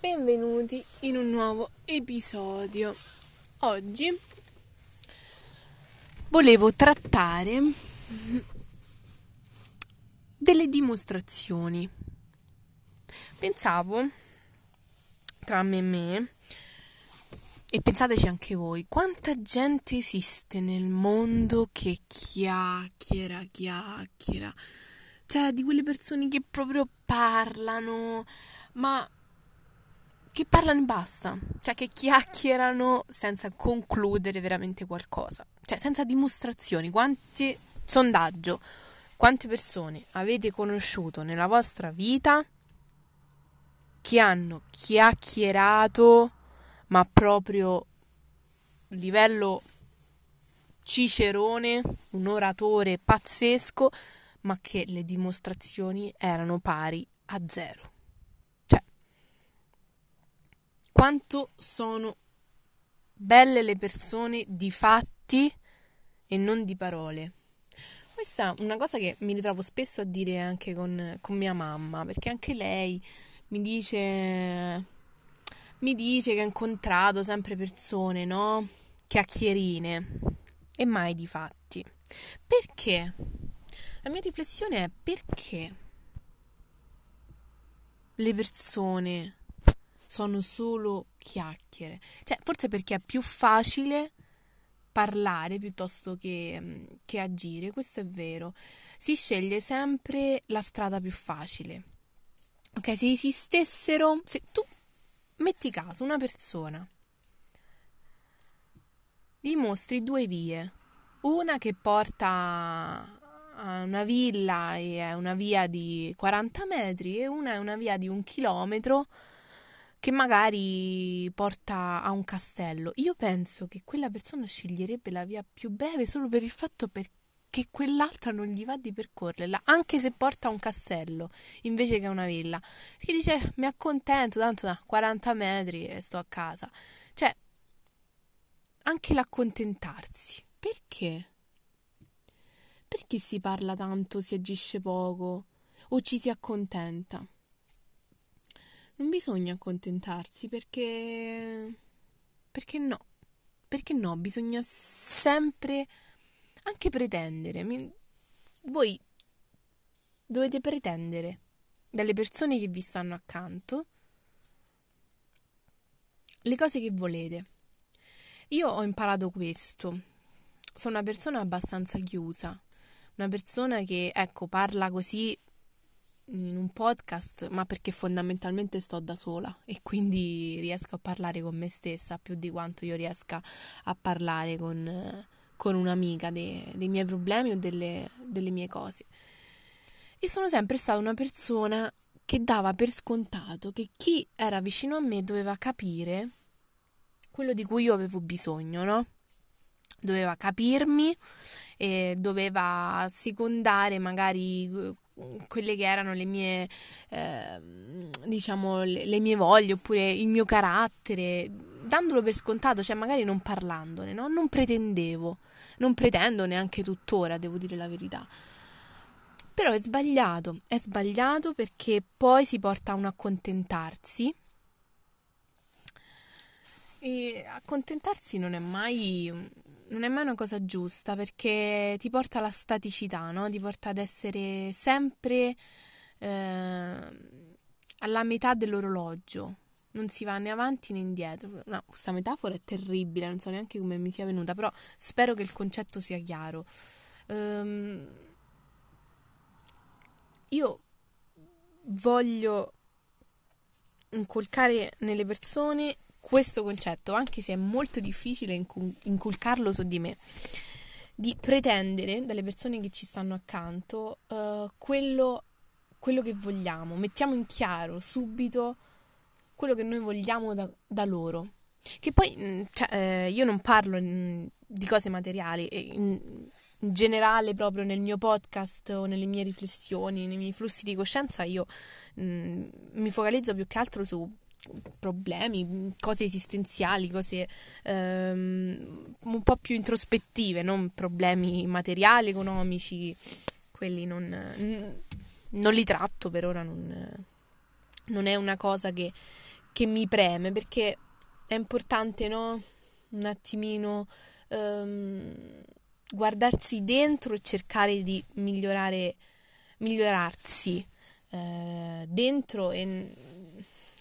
benvenuti in un nuovo episodio. Oggi volevo trattare delle dimostrazioni. Pensavo tra me e me, e pensateci anche voi, quanta gente esiste nel mondo che chiacchiera, chiacchiera. Cioè, di quelle persone che proprio parlano, ma che parlano e basta, cioè che chiacchierano senza concludere veramente qualcosa, cioè senza dimostrazioni. Quanti sondaggio, quante persone avete conosciuto nella vostra vita che hanno chiacchierato, ma proprio livello cicerone, un oratore pazzesco, ma che le dimostrazioni erano pari a zero. Quanto sono belle le persone di fatti e non di parole. Questa è una cosa che mi ritrovo spesso a dire anche con, con mia mamma, perché anche lei mi dice, mi dice che ha incontrato sempre persone, no? Chiacchierine e mai di fatti. Perché? La mia riflessione è perché le persone sono solo chiacchiere. Cioè, forse perché è più facile parlare piuttosto che, mm, che agire, questo è vero. Si sceglie sempre la strada più facile. Ok, se esistessero, se tu metti caso una persona, gli mostri due vie, una che porta a una villa e è una via di 40 metri e una è una via di un chilometro che magari porta a un castello. Io penso che quella persona sceglierebbe la via più breve solo per il fatto che quell'altra non gli va di percorrerla, anche se porta a un castello invece che a una villa. Perché dice mi accontento, tanto da 40 metri e sto a casa. Cioè, anche l'accontentarsi. Perché? Perché si parla tanto, si agisce poco o ci si accontenta? Non bisogna accontentarsi perché... perché no? Perché no? Bisogna sempre anche pretendere. Mi... Voi dovete pretendere dalle persone che vi stanno accanto le cose che volete. Io ho imparato questo. Sono una persona abbastanza chiusa, una persona che, ecco, parla così in un podcast, ma perché fondamentalmente sto da sola e quindi riesco a parlare con me stessa più di quanto io riesca a parlare con, con un'amica dei, dei, miei problemi o delle, delle mie cose. E sono sempre stata una persona che dava per scontato che chi era vicino a me doveva capire quello di cui io avevo bisogno, no? Doveva capirmi e doveva secondare magari quelle che erano le mie, eh, diciamo, le, le, mie voglie oppure il mio carattere, dandolo per scontato, cioè magari non parlandone, no? Non pretendevo, non pretendo neanche tuttora, devo dire la verità. Però è sbagliato, è sbagliato perché poi si porta a un accontentarsi. E accontentarsi non è mai non è mai una cosa giusta perché ti porta alla staticità, no? Ti porta ad essere sempre eh, alla metà dell'orologio. Non si va né avanti né indietro. No, questa metafora è terribile, non so neanche come mi sia venuta, però spero che il concetto sia chiaro. Um, io voglio inculcare nelle persone questo concetto, anche se è molto difficile inculcarlo su di me, di pretendere dalle persone che ci stanno accanto uh, quello, quello, che vogliamo. Mettiamo in chiaro subito quello che noi vogliamo da, da loro. Che poi, mm, cioè, eh, io non parlo mm, di cose materiali, in, in generale proprio nel mio podcast o nelle mie riflessioni, nei miei flussi di coscienza, io mh, mm, mi focalizzo più che altro su problemi, cose esistenziali, cose um, un po' più introspettive, non problemi materiali, economici, quelli non, non li tratto per ora, non, non è una cosa che, che mi preme perché è importante, no? Un attimino um, guardarsi dentro e cercare di migliorare, migliorarsi eh, dentro e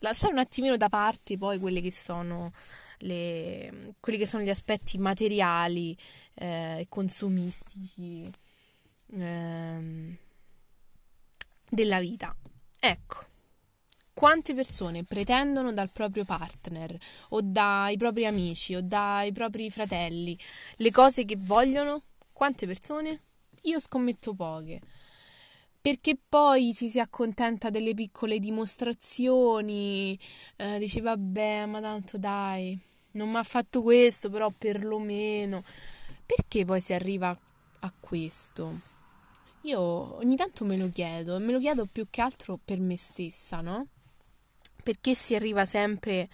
lasciare un attimino da parte poi quelle che sono le, quelli che sono gli aspetti materiali e eh, consumistici eh, della vita. Ecco, quante persone pretendono dal proprio partner o dai propri amici o dai propri fratelli le cose che vogliono? Quante persone? Io scommetto poche perché poi ci si accontenta delle piccole dimostrazioni, eh, dici vabbè, ma tanto dai, non mi ha fatto questo, però perlomeno. Perché poi si arriva a questo? Io ogni tanto me lo chiedo e me lo chiedo più che altro per me stessa, no? Perché si arriva sempre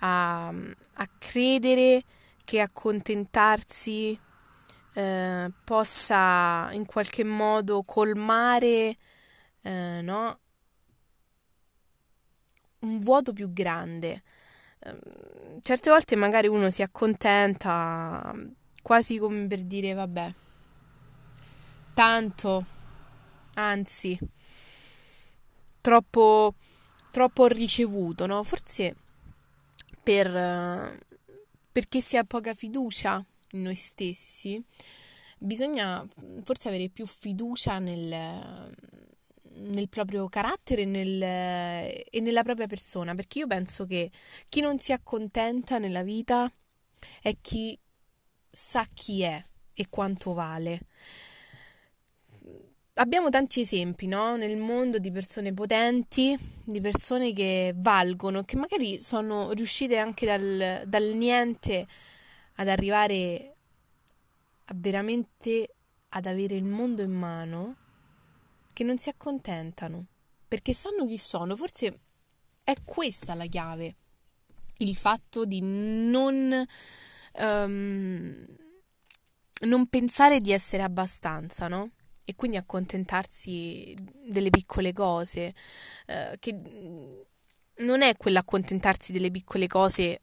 a, a credere che accontentarsi eh, possa in qualche modo colmare eh, no? un vuoto più grande. Eh, certe volte magari uno si accontenta quasi come per dire vabbè, tanto, anzi, troppo, troppo ricevuto, no? Forse per, perché si ha poca fiducia noi stessi, bisogna forse avere più fiducia nel, nel proprio carattere nel, e nella propria persona, perché io penso che chi non si accontenta nella vita è chi sa chi è e quanto vale. Abbiamo tanti esempi no? nel mondo di persone potenti, di persone che valgono, che magari sono riuscite anche dal, dal niente ad arrivare a veramente ad avere il mondo in mano, che non si accontentano, perché sanno chi sono. Forse è questa la chiave, il fatto di non, um, non pensare di essere abbastanza, no? E quindi accontentarsi delle piccole cose, uh, che non è quell'accontentarsi delle piccole cose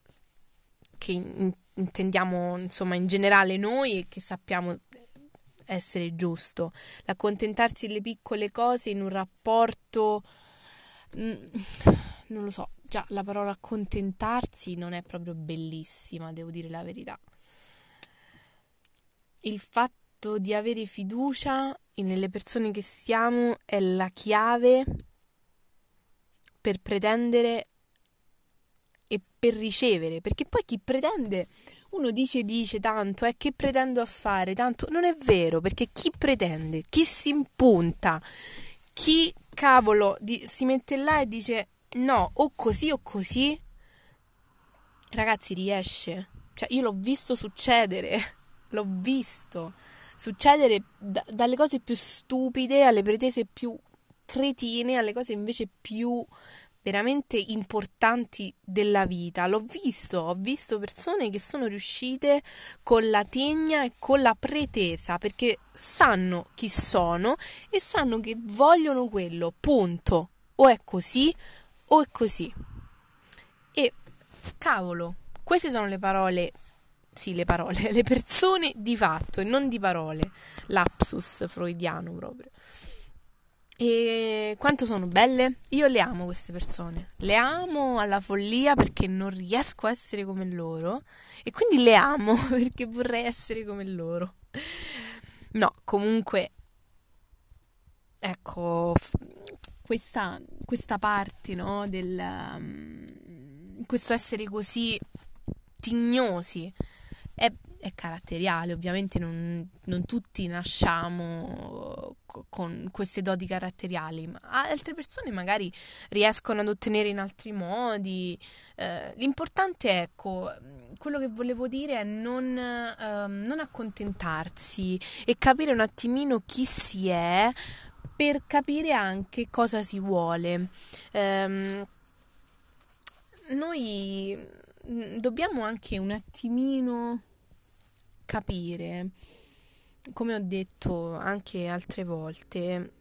che in, intendiamo insomma in generale noi e che sappiamo essere giusto. L'accontentarsi delle piccole cose in un rapporto mm, non lo so, già la parola accontentarsi non è proprio bellissima, devo dire la verità. Il fatto di avere fiducia nelle persone che siamo è la chiave per pretendere e per ricevere, perché poi chi pretende, uno dice dice tanto, è eh, che pretendo a fare, tanto non è vero, perché chi pretende, chi si impunta, chi cavolo di, si mette là e dice no, o così o così, ragazzi riesce, cioè io l'ho visto succedere, l'ho visto succedere da, dalle cose più stupide alle pretese più cretine, alle cose invece più veramente importanti della vita. L'ho visto, ho visto persone che sono riuscite con la tegna e con la pretesa perché sanno chi sono e sanno che vogliono quello, punto. O è così o è così. E cavolo, queste sono le parole sì, le parole, le persone di fatto e non di parole. Lapsus freudiano proprio. E quanto sono belle? Io le amo queste persone, le amo alla follia perché non riesco a essere come loro e quindi le amo perché vorrei essere come loro. No, comunque, ecco, questa, questa parte, no, del... Um, questo essere così tignosi è è caratteriale, ovviamente non, non tutti nasciamo con queste doti caratteriali, ma altre persone magari riescono ad ottenere in altri modi. Eh, l'importante è, ecco, quello che volevo dire è non, eh, non accontentarsi e capire un attimino chi si è per capire anche cosa si vuole. Eh, noi mm, dobbiamo anche un attimino capire, come ho detto anche altre volte,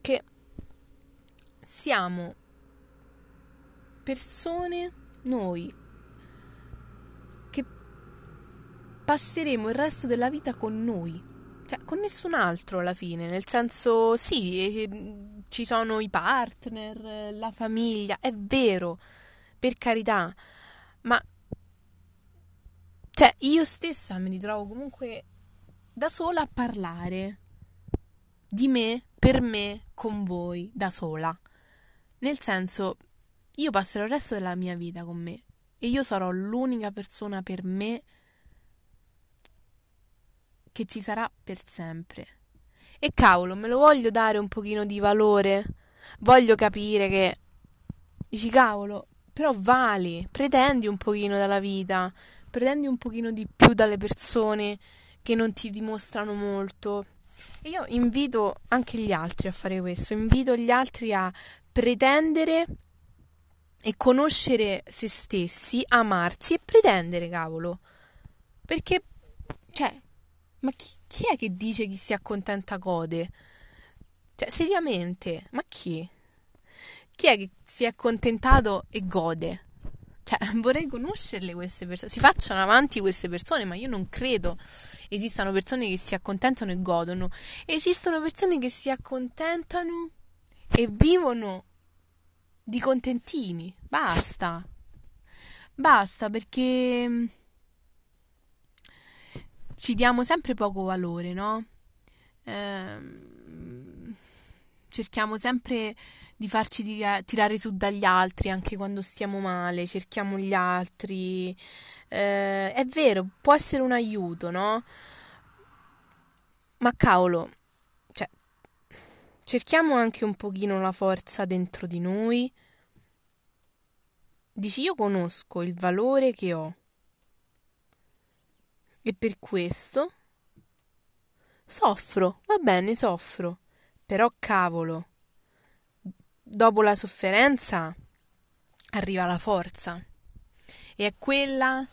che siamo persone, noi, che passeremo il resto della vita con noi, cioè con nessun altro alla fine, nel senso sì, eh, ci sono i partner, la famiglia, è vero, per carità, ma cioè io stessa mi ritrovo comunque da sola a parlare di me, per me, con voi, da sola. Nel senso, io passerò il resto della mia vita con me e io sarò l'unica persona per me che ci sarà per sempre. E cavolo, me lo voglio dare un pochino di valore. Voglio capire che dici cavolo, però vali, pretendi un pochino dalla vita, pretendi un pochino di più dalle persone che non ti dimostrano molto. E io invito anche gli altri a fare questo, invito gli altri a pretendere e conoscere se stessi, amarsi e pretendere, cavolo. Perché, cioè, ma chi, chi è che dice chi si accontenta gode? Cioè, seriamente, ma chi? Chi è che si è accontentato e gode? Cioè, vorrei conoscerle queste persone. Si facciano avanti queste persone, ma io non credo esistano persone che si accontentano e godono. Esistono persone che si accontentano e vivono di contentini. Basta. Basta perché mm, ci diamo sempre poco valore, no? Ehm, cerchiamo sempre di farci tira- tirare su dagli altri anche quando stiamo male, cerchiamo gli altri. Eh, è vero, può essere un aiuto, no? Ma cavolo, cioè, cerchiamo anche un pochino la forza dentro di noi. Dici, io conosco il valore che ho. E per questo soffro, va bene, soffro. Però cavolo, dopo la sofferenza arriva la forza. E è quella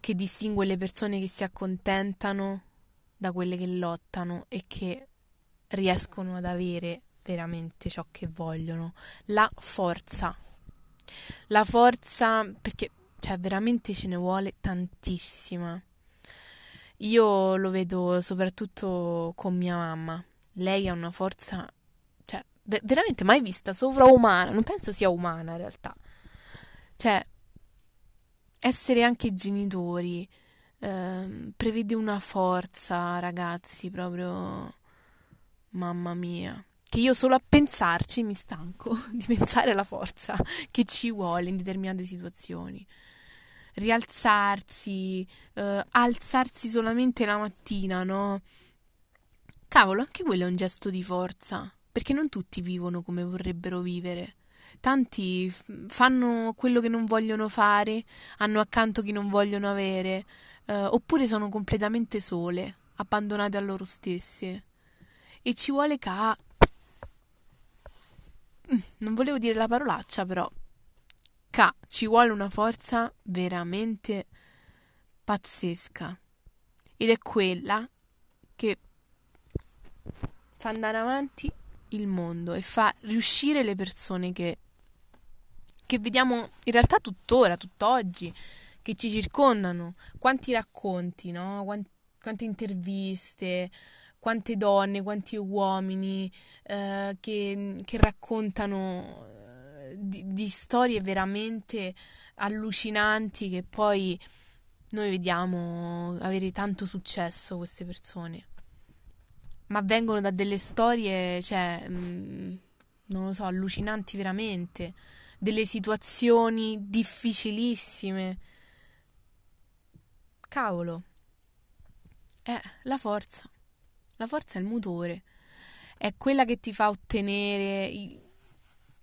che distingue le persone che si accontentano da quelle che lottano e che riescono ad avere veramente ciò che vogliono, la forza. La forza perché cioè veramente ce ne vuole tantissima. Io lo vedo soprattutto con mia mamma. Lei ha una forza cioè veramente mai vista sovraumana, non penso sia umana in realtà. Cioè essere anche genitori eh, prevede una forza, ragazzi, proprio mamma mia. Che io solo a pensarci mi stanco di pensare alla forza che ci vuole in determinate situazioni. Rialzarsi, eh, alzarsi solamente la mattina, no? Cavolo, anche quello è un gesto di forza, perché non tutti vivono come vorrebbero vivere. Tanti fanno quello che non vogliono fare, hanno accanto chi non vogliono avere, eh, oppure sono completamente sole, abbandonate a loro stesse. E ci vuole ca... Mm, non volevo dire la parolaccia, però ca, ci vuole una forza veramente pazzesca. Ed è quella che fa andare avanti il mondo e fa riuscire le persone che, che vediamo in realtà tuttora, tutt'oggi che ci circondano, quanti racconti, no? Quanti, quante interviste, quante donne, quanti uomini eh, che, che, raccontano eh, di, di storie veramente allucinanti che poi noi vediamo avere tanto successo queste persone. Ma vengono da delle storie, cioè, mm, non lo so, allucinanti veramente, delle situazioni difficilissime Cavolo. Eh, la forza. La forza è il motore. È quella che ti fa ottenere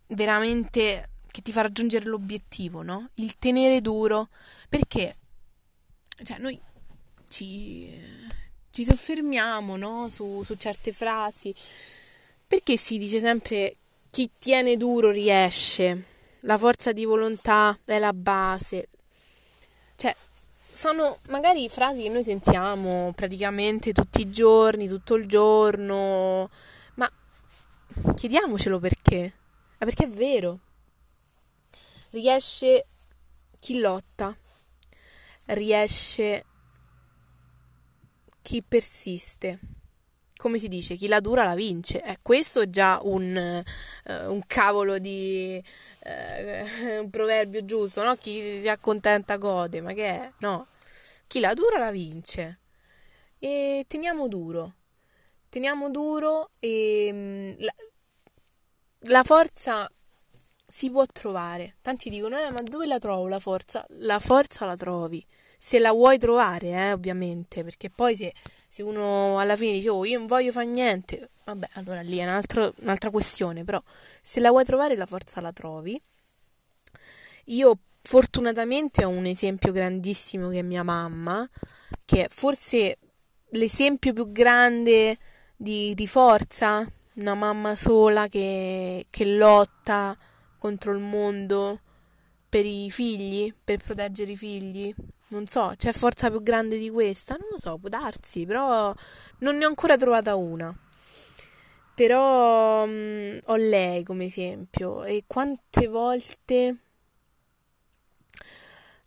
veramente che ti fa raggiungere l'obiettivo, no? Il tenere duro. Perché cioè noi ci, ci soffermiamo, no? Su, su certe frasi. Perché si dice sempre chi tiene duro riesce. La forza di volontà è la base. Cioè, sono magari frasi che noi sentiamo praticamente tutti i giorni, tutto il giorno, ma chiediamocelo perché. Ma perché è vero. riesce chi lotta, riesce chi persiste. Come si dice, chi la dura la vince. Eh, questo è già un, uh, un cavolo di uh, un proverbio giusto, no? Chi si accontenta gode, ma che è? No. Chi la dura la vince. E teniamo duro. Teniamo duro e um, la, la forza si può trovare. Tanti dicono, eh, ma dove la trovo la forza? La forza la trovi. Se la vuoi trovare, eh, ovviamente, perché poi se, se uno alla fine dice, oh, io non voglio fare niente, vabbè, allora lì è un'altra questione, però se la vuoi trovare, la forza la trovi. Io fortunatamente ho un esempio grandissimo che è mia mamma, che è forse l'esempio più grande di, di forza, una mamma sola che, che lotta contro il mondo per i figli, per proteggere i figli. Non so, c'è forza più grande di questa? Non lo so, può darsi, però non ne ho ancora trovata una. Però mh, mm, ho lei come esempio e quante volte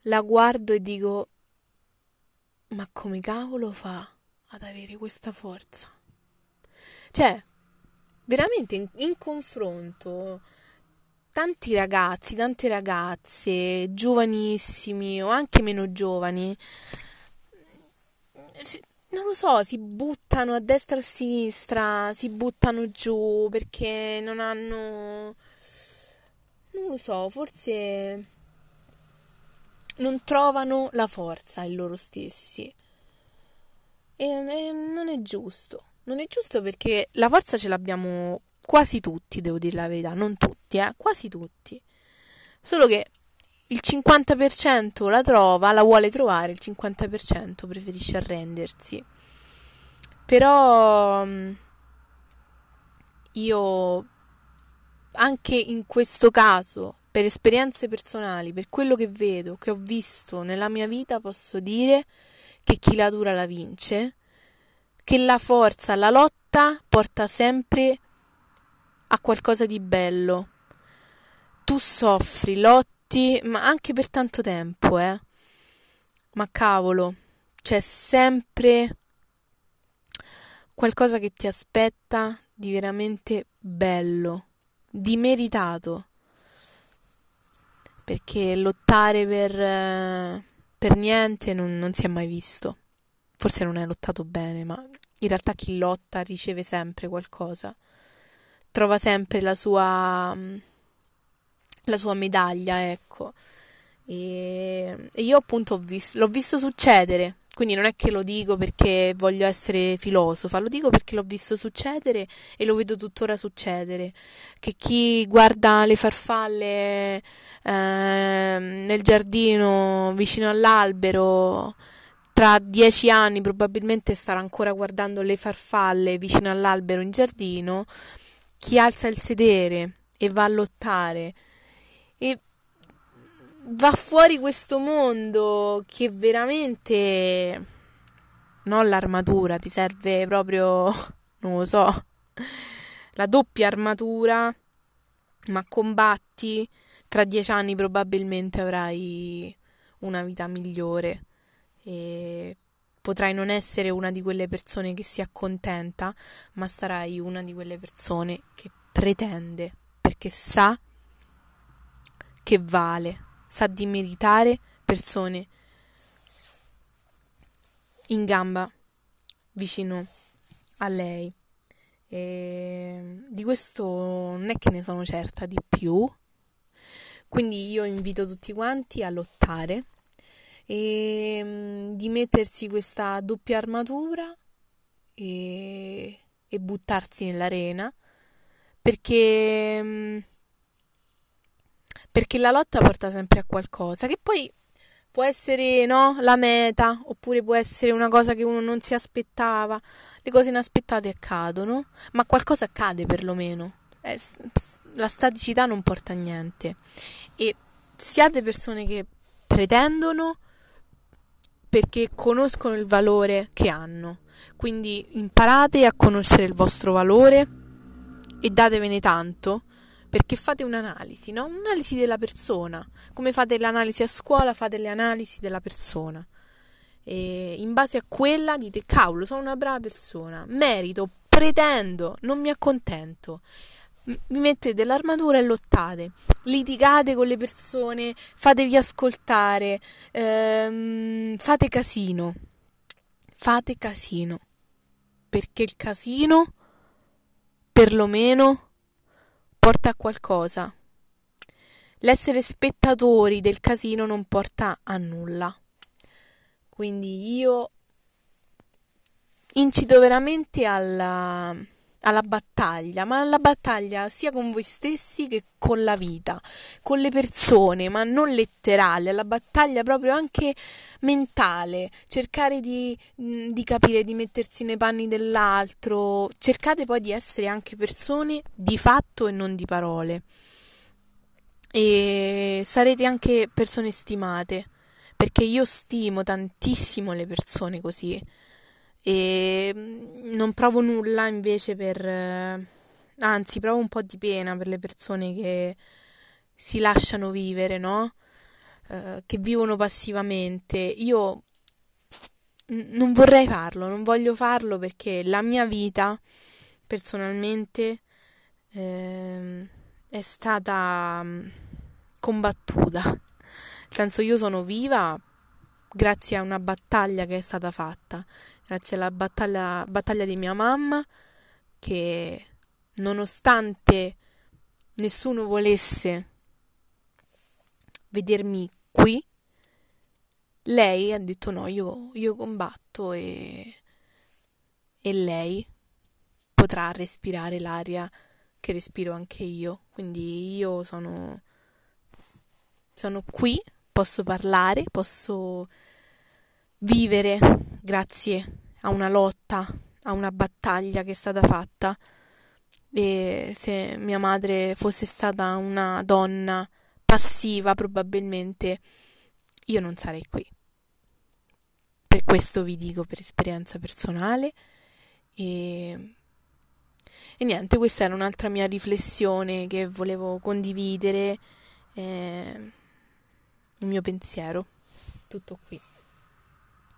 la guardo e dico ma come cavolo fa ad avere questa forza? Cioè, veramente in, in confronto tanti ragazzi, tante ragazze, giovanissimi o anche meno giovani, non lo so, si buttano a destra e a sinistra, si buttano giù perché non hanno... non lo so, forse non trovano la forza in loro stessi. E, e non è giusto. Non è giusto perché la forza ce l'abbiamo quasi tutti, devo dire la verità, non tutti, eh, quasi tutti. Solo che il 50% la trova, la vuole trovare, il 50% preferisce arrendersi. Però mm, io anche in questo caso, per esperienze personali, per quello che vedo, che ho visto nella mia vita, posso dire che chi la dura la vince, che la forza, la lotta porta sempre a qualcosa di bello. Tu soffri, lotti, ma anche per tanto tempo, eh. Ma cavolo, c'è sempre qualcosa che ti aspetta di veramente bello, di meritato. Perché lottare per, per niente non, non si è mai visto. Forse non hai lottato bene, ma in realtà chi lotta riceve sempre qualcosa trova sempre la sua, la sua medaglia, ecco. E, e io appunto visto, l'ho visto succedere, quindi non è che lo dico perché voglio essere filosofa, lo dico perché l'ho visto succedere e lo vedo tuttora succedere. Che chi guarda le farfalle eh, nel giardino vicino all'albero tra dieci anni probabilmente starà ancora guardando le farfalle vicino all'albero in giardino chi alza il sedere e va a lottare. E va fuori questo mondo che veramente non l'armatura, ti serve proprio, non lo so, la doppia armatura, ma combatti, tra dieci anni probabilmente avrai una vita migliore. E Potrai non essere una di quelle persone che si accontenta, ma sarai una di quelle persone che pretende, perché sa che vale, sa di meritare persone in gamba vicino a lei. E di questo non è che ne sono certa di più. Quindi io invito tutti quanti a lottare e mm, di mettersi questa doppia armatura e, e buttarsi nell'arena perché, mm, perché la lotta porta sempre a qualcosa che poi può essere no, la meta oppure può essere una cosa che uno non si aspettava. Le cose inaspettate accadono ma qualcosa accade perlomeno. Eh, la staticità non porta a niente. E siate persone che pretendono perché conoscono il valore che hanno. Quindi imparate a conoscere il vostro valore e datevene tanto perché fate un'analisi, no? Un'analisi della persona. Come fate l'analisi a scuola, fate le analisi della persona. E in base a quella dite, cavolo, sono una brava persona, merito, pretendo, non mi accontento. Mi mettete l'armatura e lottate, litigate con le persone, fatevi ascoltare, ehm, fate casino, fate casino, perché il casino, perlomeno, porta a qualcosa. L'essere spettatori del casino non porta a nulla. Quindi io incito veramente alla, alla battaglia, ma alla battaglia sia con voi stessi che con la vita, con le persone, ma non letterale, alla battaglia proprio anche mentale, cercare di, di capire, di mettersi nei panni dell'altro, cercate poi di essere anche persone di fatto e non di parole. E sarete anche persone stimate, perché io stimo tantissimo le persone così e mm, non provo nulla invece per... Eh, anzi, provo un po' di pena per le persone che si lasciano vivere, no? Uh, che vivono passivamente. Io non vorrei farlo, non voglio farlo perché la mia vita personalmente eh, è stata mm, combattuta. Nel senso io sono viva grazie a una battaglia che è stata fatta, grazie alla battaglia, battaglia di mia mamma che nonostante nessuno volesse vedermi qui, lei ha detto no, io, io combatto e, e lei potrà respirare l'aria che respiro anche io. Quindi io sono, sono qui, posso parlare, posso vivere grazie a una lotta, a una battaglia che è stata fatta. E se mia madre fosse stata una donna passiva, probabilmente io non sarei qui. Per questo vi dico per esperienza personale e, e niente, questa era un'altra mia riflessione che volevo condividere, eh, il mio pensiero. Tutto qui.